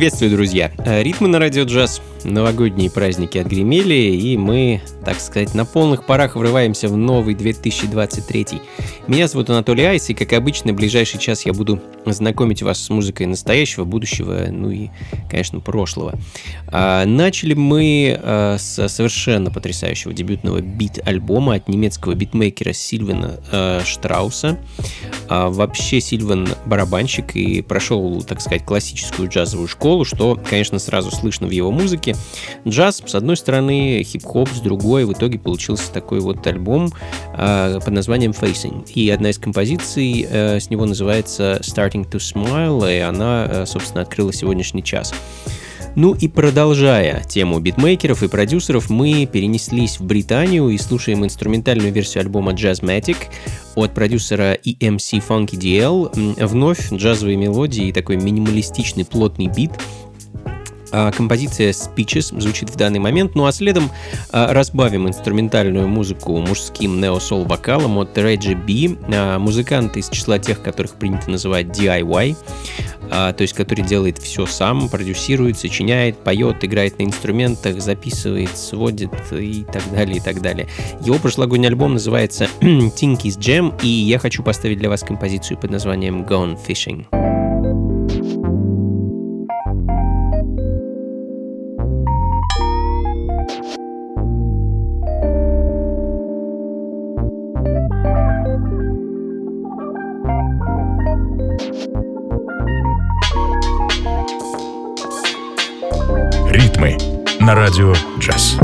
Приветствую, друзья! Э, ритмы на радио джаз. Новогодние праздники отгремели, и мы, так сказать, на полных парах врываемся в новый 2023. Меня зовут Анатолий Айс, и, как обычно, в ближайший час я буду знакомить вас с музыкой настоящего, будущего, ну и, конечно, прошлого. А, начали мы а, с совершенно потрясающего дебютного бит-альбома от немецкого битмейкера Сильвена а, Штрауса. А, вообще Сильван барабанщик и прошел, так сказать, классическую джазовую школу, что, конечно, сразу слышно в его музыке. Джаз, с одной стороны, хип-хоп, с другой, в итоге получился такой вот альбом а, под названием Facing. И одна из композиций а, с него называется Starting to Smile, и она, а, собственно, открыла сегодняшний час. Ну и продолжая тему битмейкеров и продюсеров, мы перенеслись в Британию и слушаем инструментальную версию альбома Jazzmatic от продюсера EMC Funky DL. Вновь джазовые мелодии и такой минималистичный плотный бит — композиция Speeches звучит в данный момент, ну а следом а, разбавим инструментальную музыку мужским нео-сол вокалом от Reggie B, а, музыкант из числа тех, которых принято называть DIY, то есть который делает все сам, продюсирует, сочиняет, поет, играет на инструментах, записывает, сводит и так далее, и так далее. Его прошлогодний альбом называется Tinky's Jam, и я хочу поставить для вас композицию под названием Gone Fishing. На радио джаз.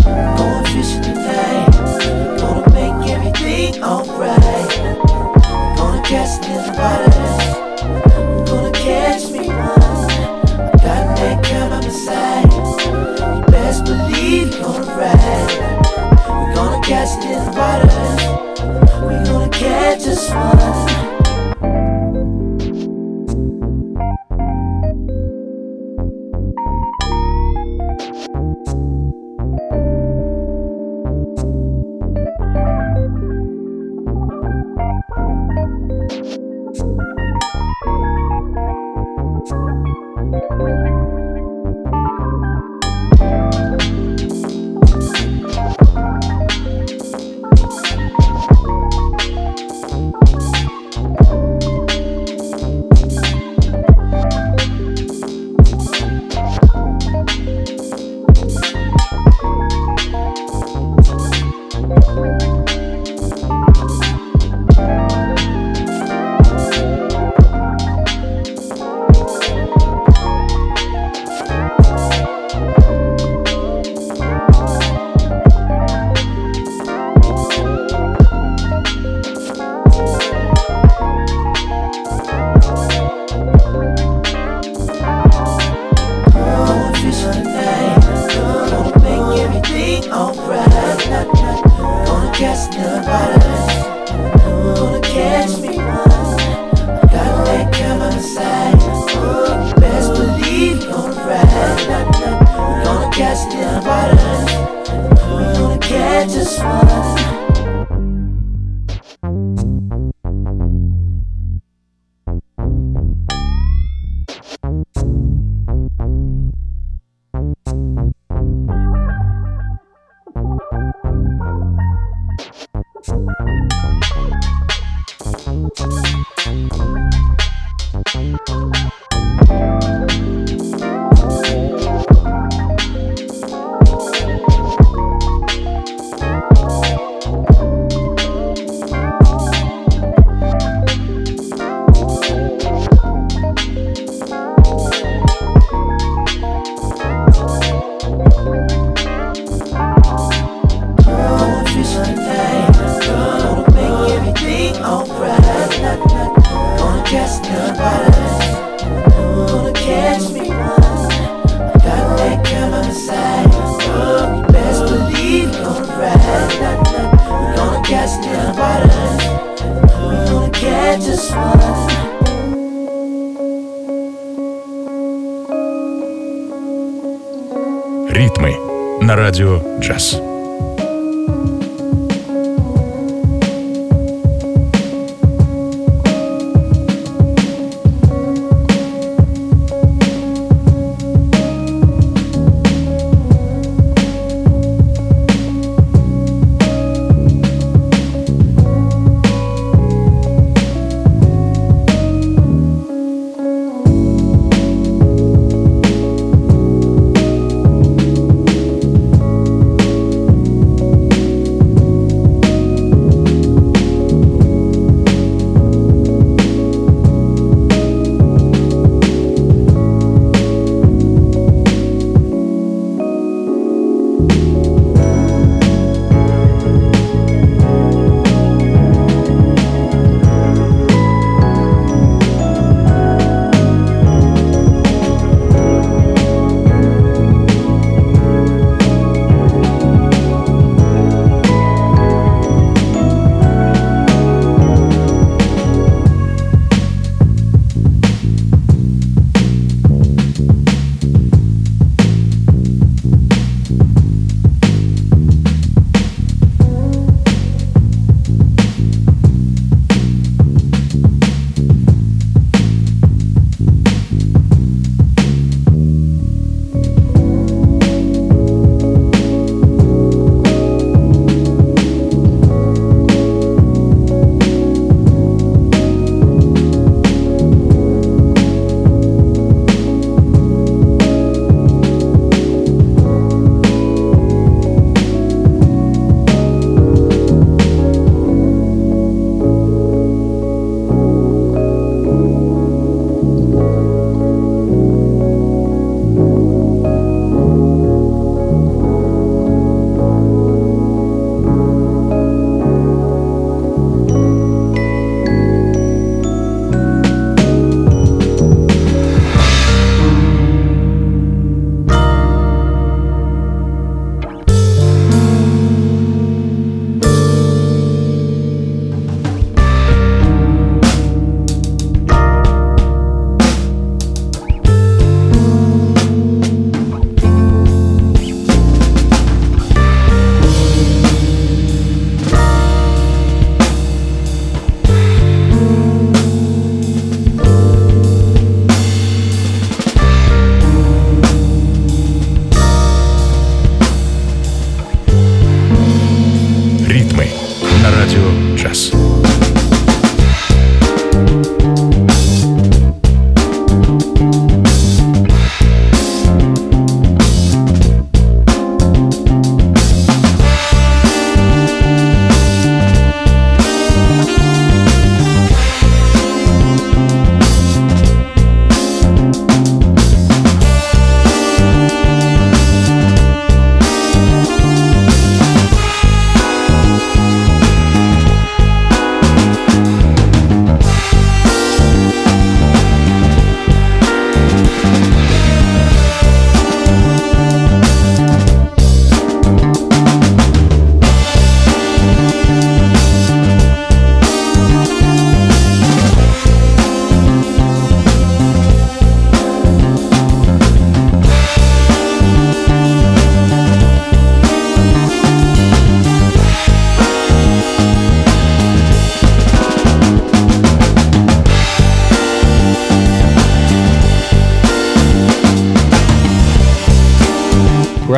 Cast in the water,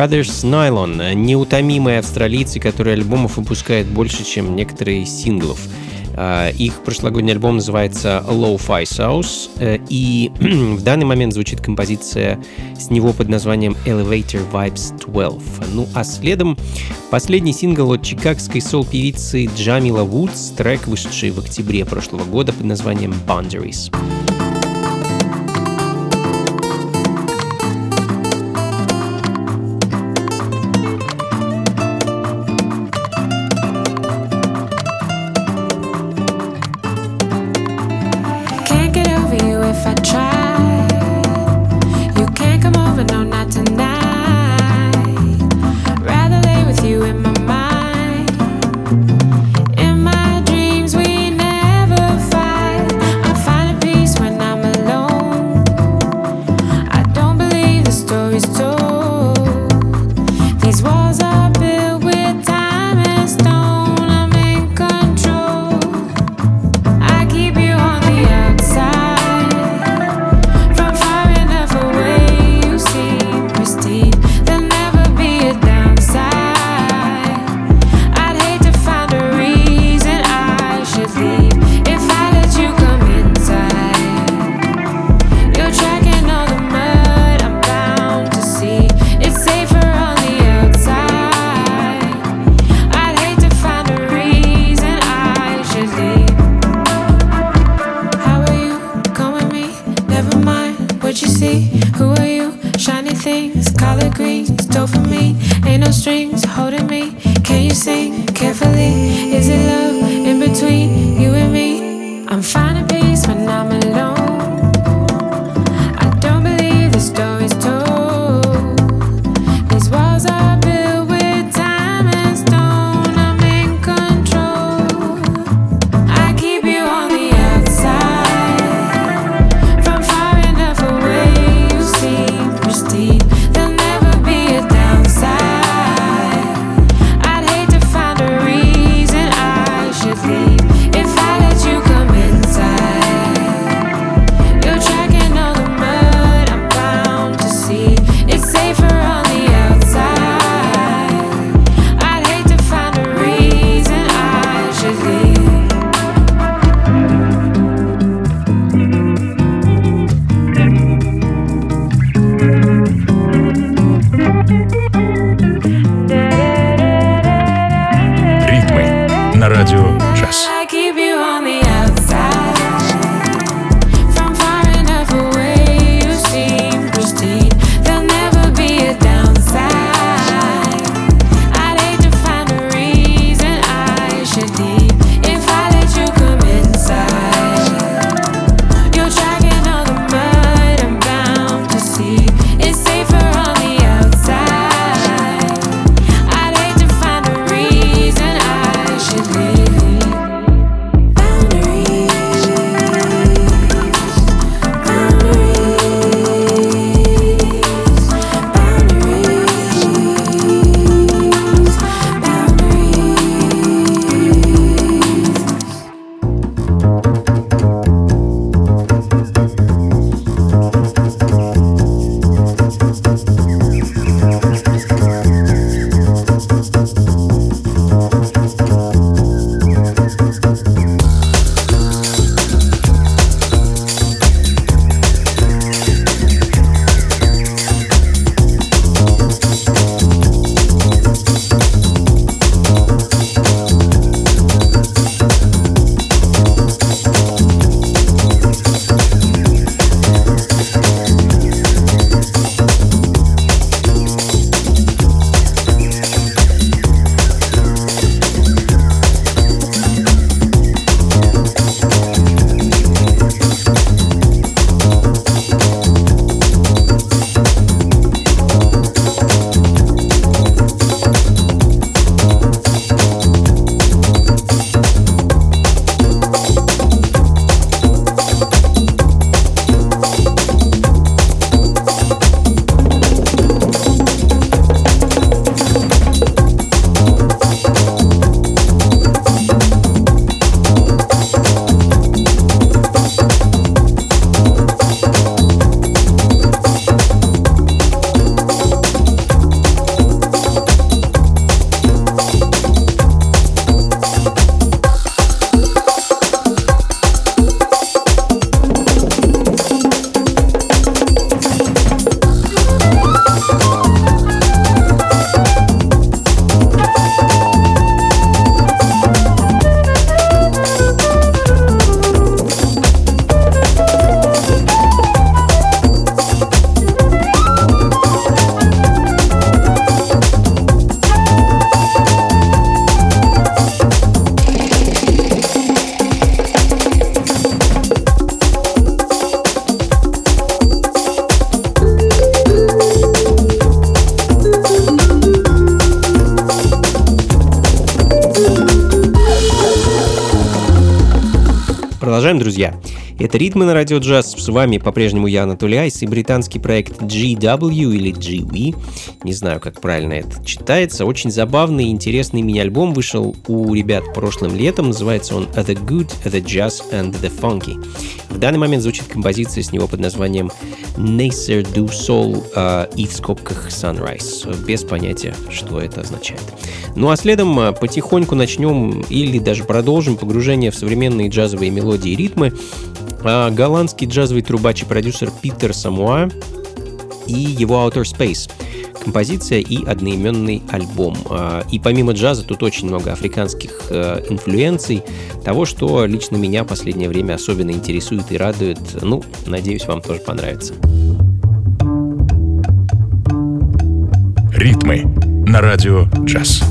Brothers Nylon, неутомимые австралийцы, которые альбомов выпускают больше, чем некоторые синглов. А, их прошлогодний альбом называется Low-Fi Sauce, э, и в данный момент звучит композиция с него под названием Elevator Vibes 12. Ну а следом последний сингл от чикагской сол-певицы Джамила Вудс, трек, вышедший в октябре прошлого года под названием Boundaries. друзья. «Ритмы на радио джаз». С вами по-прежнему я, Анатолий Айс, и британский проект GW или GW. Не знаю, как правильно это читается. Очень забавный и интересный мини-альбом вышел у ребят прошлым летом. Называется он «The Good, The Jazz and The Funky». В данный момент звучит композиция с него под названием «Nacer Du Sol» э, и в скобках «Sunrise», без понятия, что это означает. Ну а следом э, потихоньку начнем или даже продолжим погружение в современные джазовые мелодии и ритмы а голландский джазовый трубач и продюсер Питер Самуа и его Outer Space композиция и одноименный альбом. А, и помимо джаза тут очень много африканских э, инфлюенций, того, что лично меня в последнее время особенно интересует и радует. Ну, надеюсь, вам тоже понравится. Ритмы на радио джаз.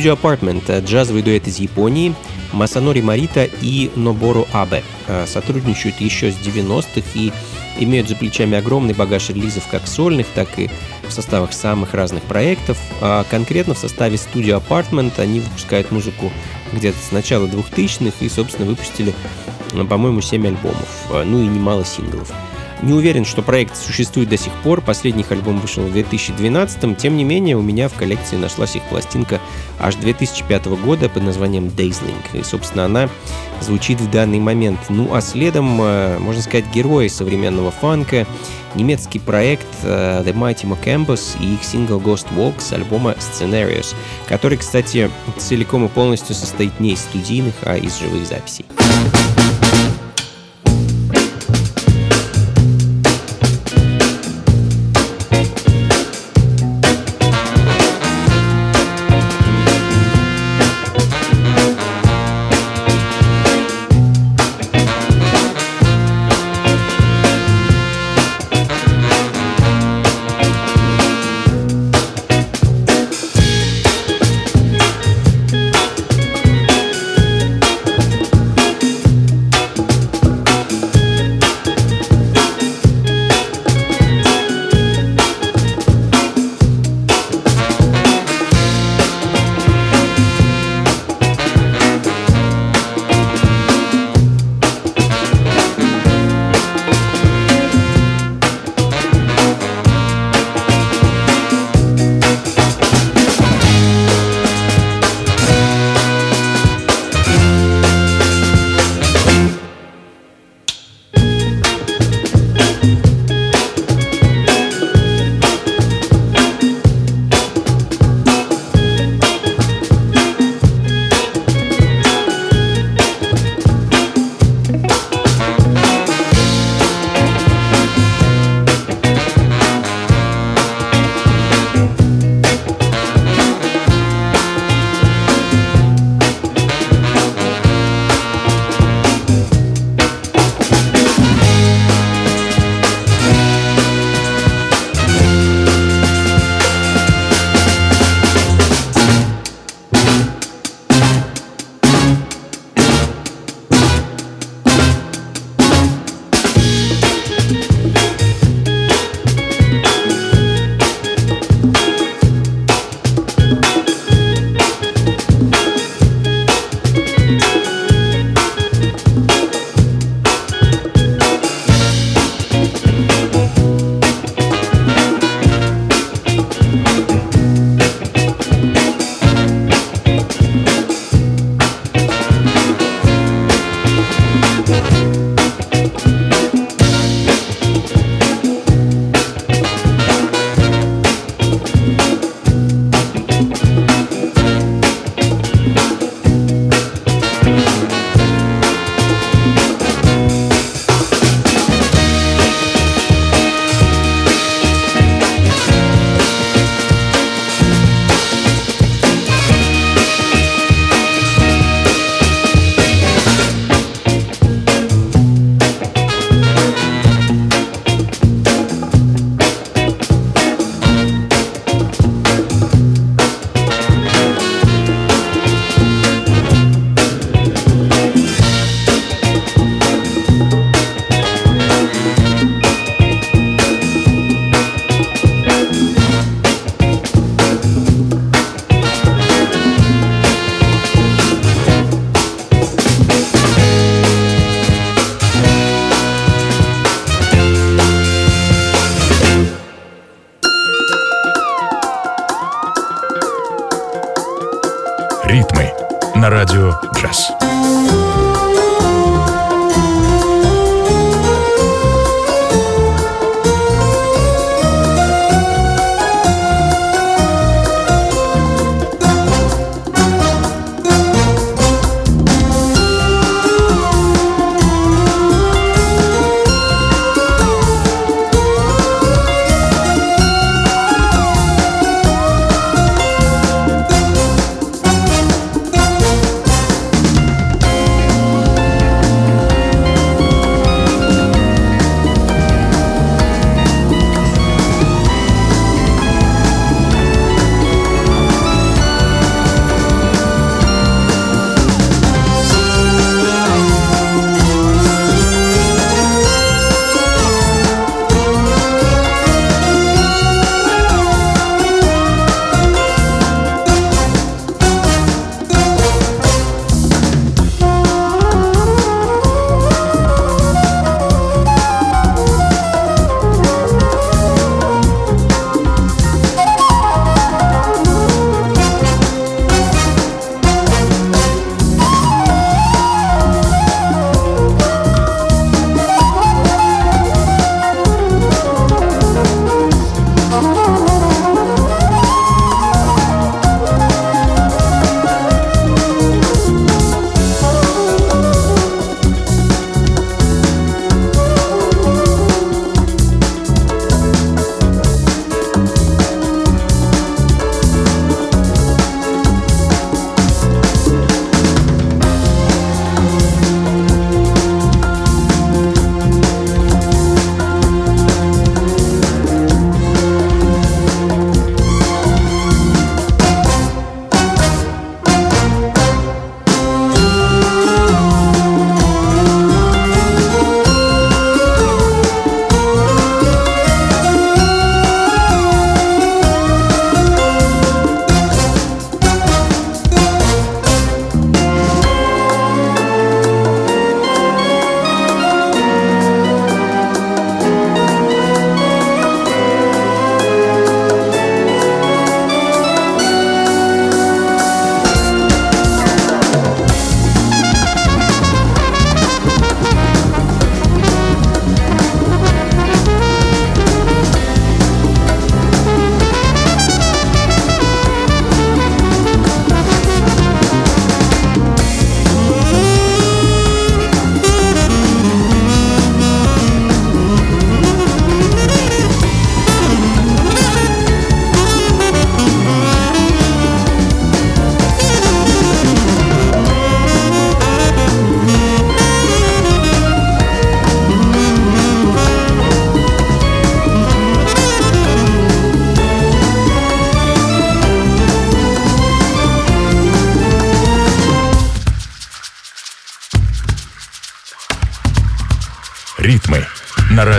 Studio Apartment – джазовый дуэт из Японии, Масанори Марита и Нобору Абе. Э, сотрудничают еще с 90-х и имеют за плечами огромный багаж релизов как сольных, так и в составах самых разных проектов. А конкретно в составе Studio Apartment они выпускают музыку где-то с начала 2000-х и, собственно, выпустили, по-моему, 7 альбомов, э, ну и немало синглов. Не уверен, что проект существует до сих пор. Последний альбом вышел в 2012. Тем не менее, у меня в коллекции нашлась их пластинка аж 2005 года под названием Dazzling. И, собственно, она звучит в данный момент. Ну а следом, э, можно сказать, герои современного фанка, немецкий проект э, The Mighty Macambos и их сингл Ghost Walk с альбома Scenarios, который, кстати, целиком и полностью состоит не из студийных, а из живых записей.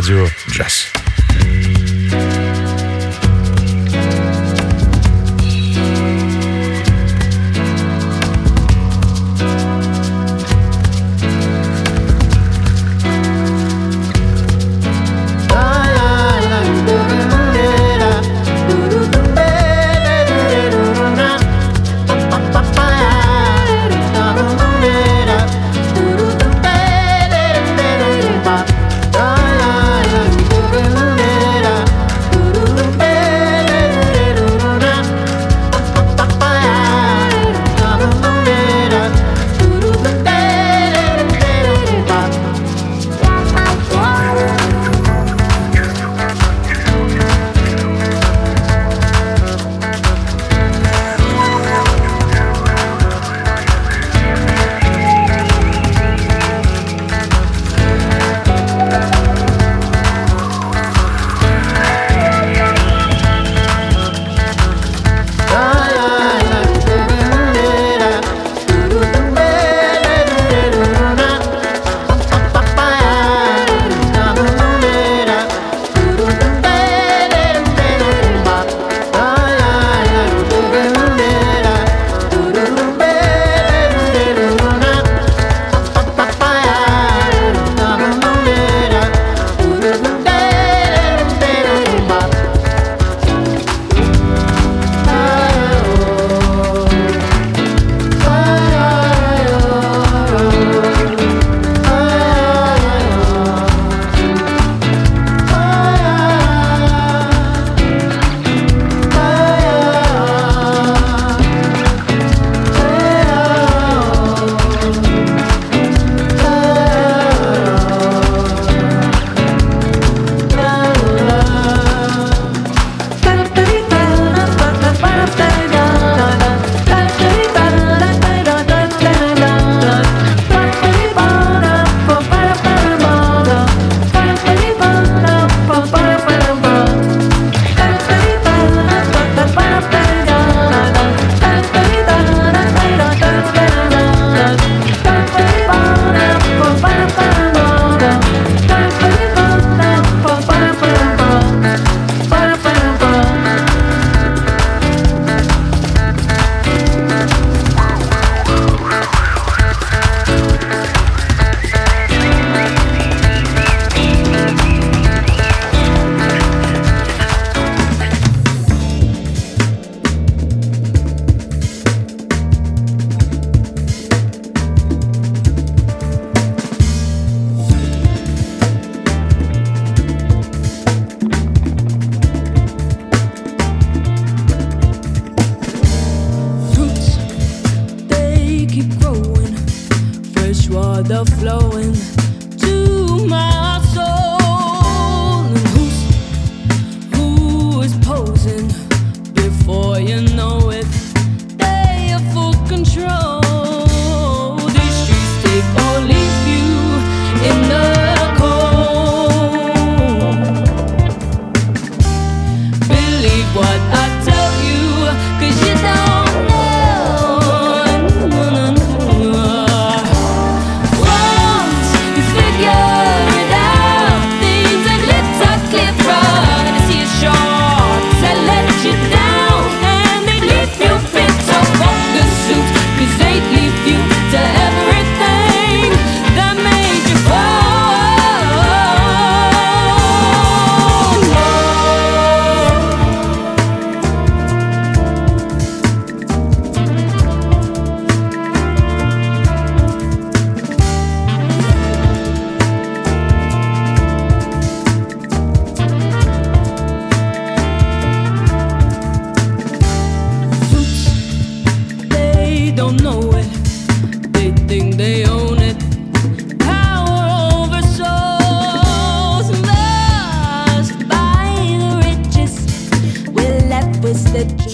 На радио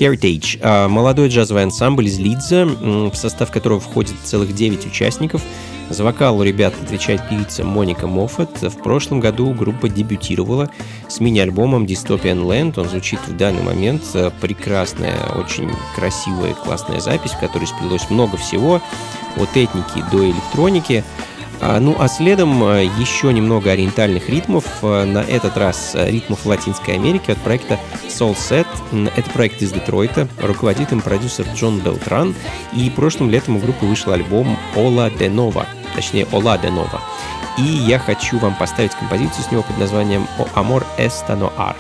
Heritage – молодой джазовый ансамбль из Лидза, в состав которого входит целых 9 участников. За вокал у ребят отвечает певица Моника Моффат. В прошлом году группа дебютировала с мини-альбомом Dystopian Land. Он звучит в данный момент. Прекрасная, очень красивая, классная запись, в которой сплелось много всего. От этники до электроники – а, ну а следом а, еще немного ориентальных ритмов, а, на этот раз ритмов Латинской Америки от проекта Soul Set. Это проект из Детройта, руководит им продюсер Джон Белтран, и прошлым летом у группы вышел альбом Ола де Нова, точнее Ола де Нова. И я хочу вам поставить композицию с него под названием «O Amor Esta No Ar».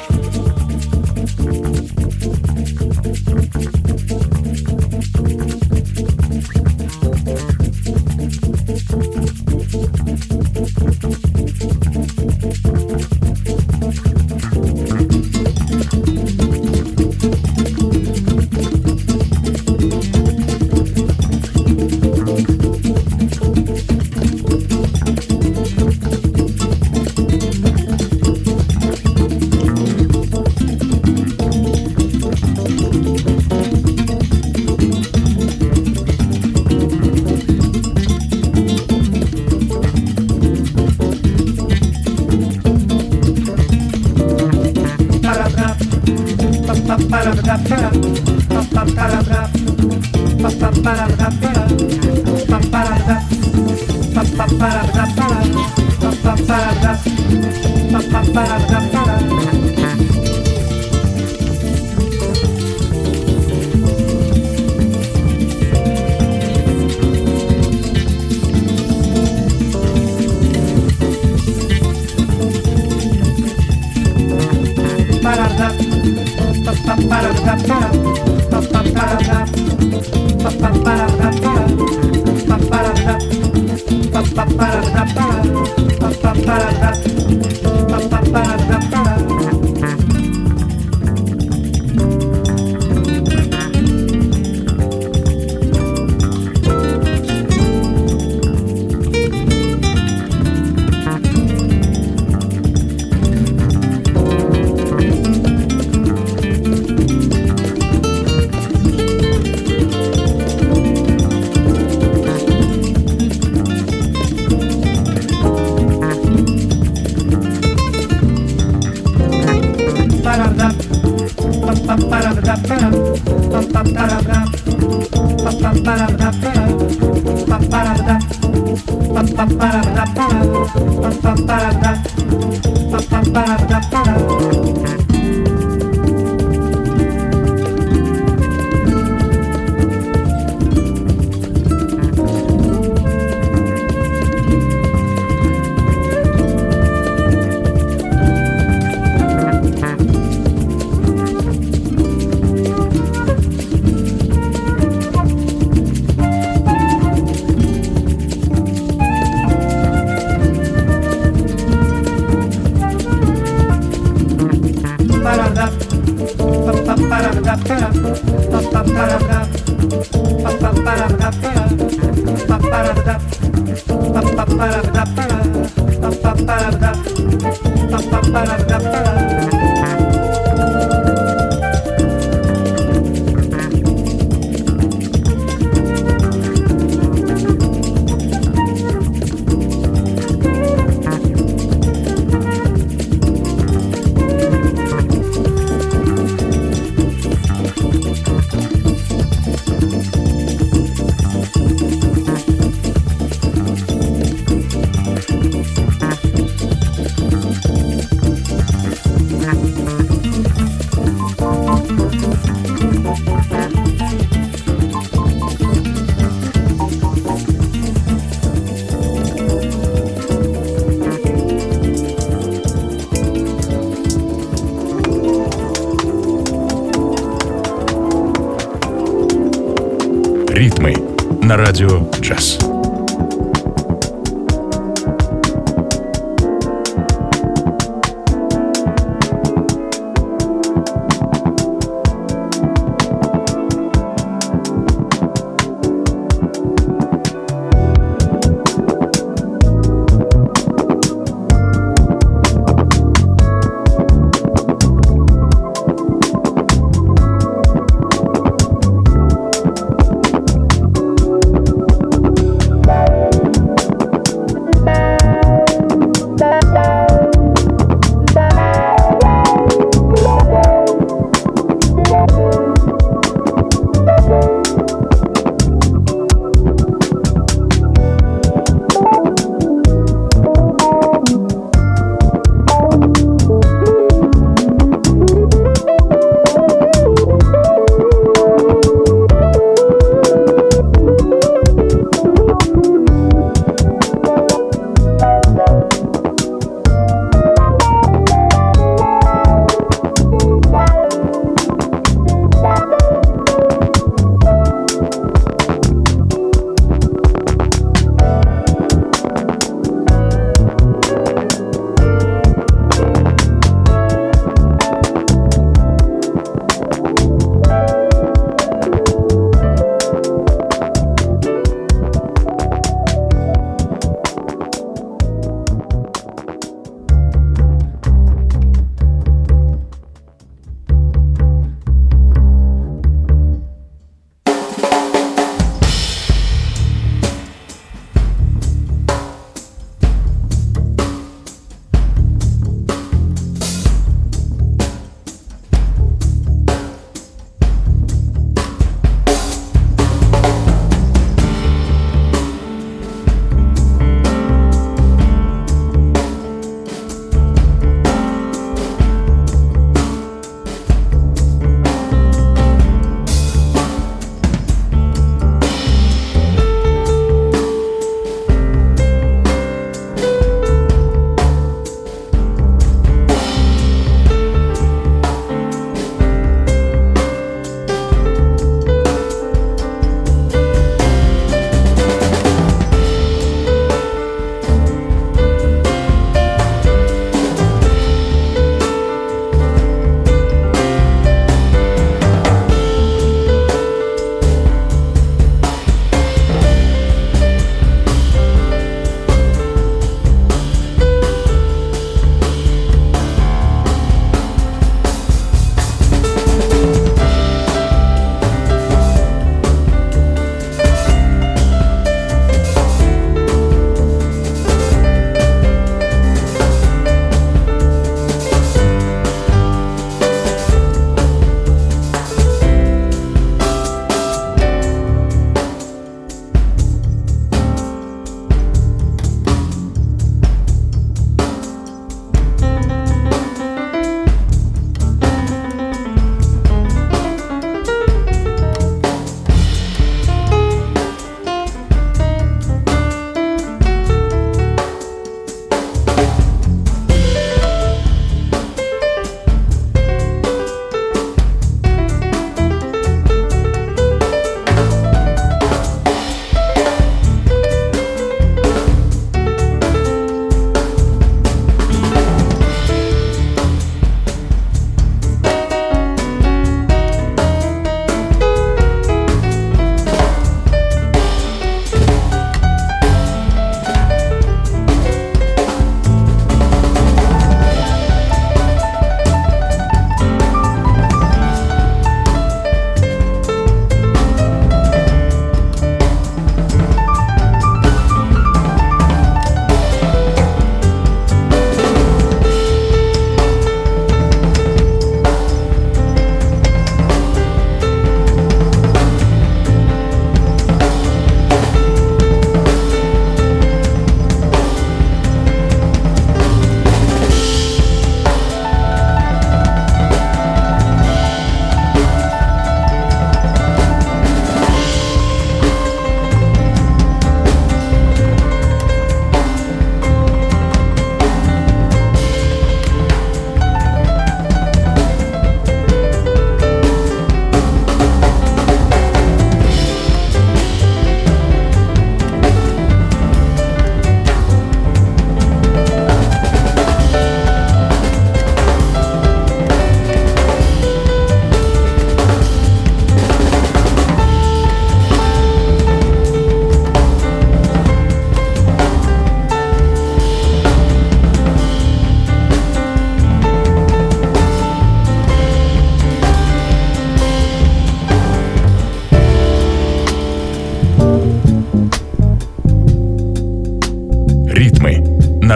На радио джаз.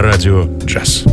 Радио «Джаз».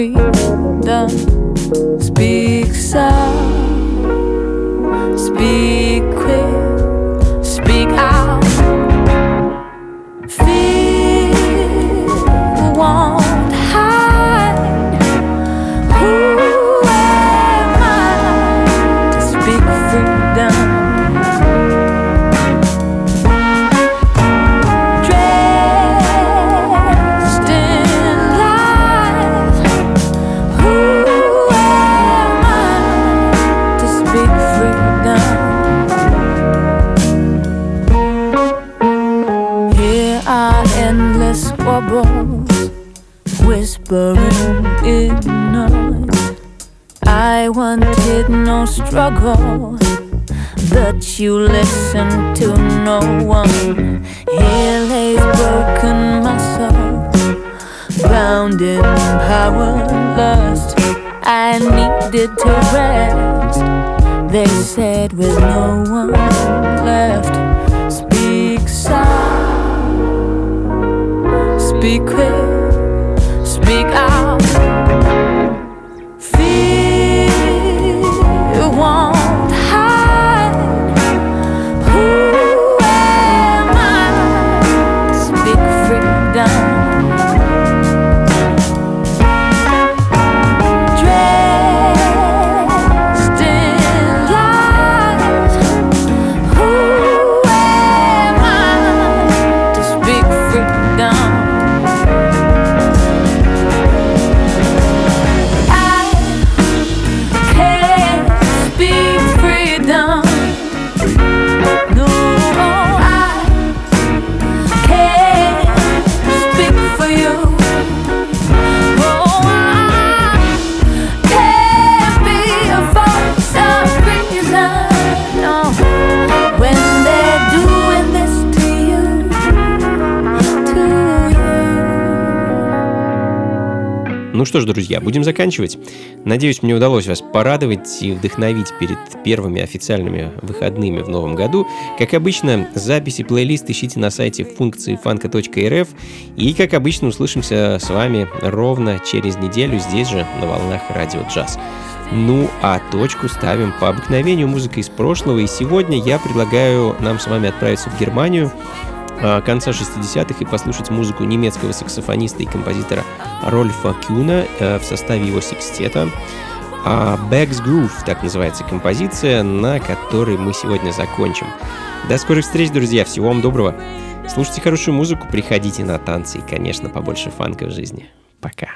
free. Ну что ж, друзья, будем заканчивать. Надеюсь, мне удалось вас порадовать и вдохновить перед первыми официальными выходными в новом году. Как обычно, записи плейлист ищите на сайте функции фанка.рф. И, как обычно, услышимся с вами ровно через неделю здесь же, на волнах радио джаз. Ну а точку ставим по обыкновению музыка из прошлого. И сегодня я предлагаю нам с вами отправиться в Германию конца 60-х и послушать музыку немецкого саксофониста и композитора Рольфа Кюна э, в составе его секстета. А Bags Groove, так называется композиция, на которой мы сегодня закончим. До скорых встреч, друзья, всего вам доброго. Слушайте хорошую музыку, приходите на танцы и, конечно, побольше фанка в жизни. Пока.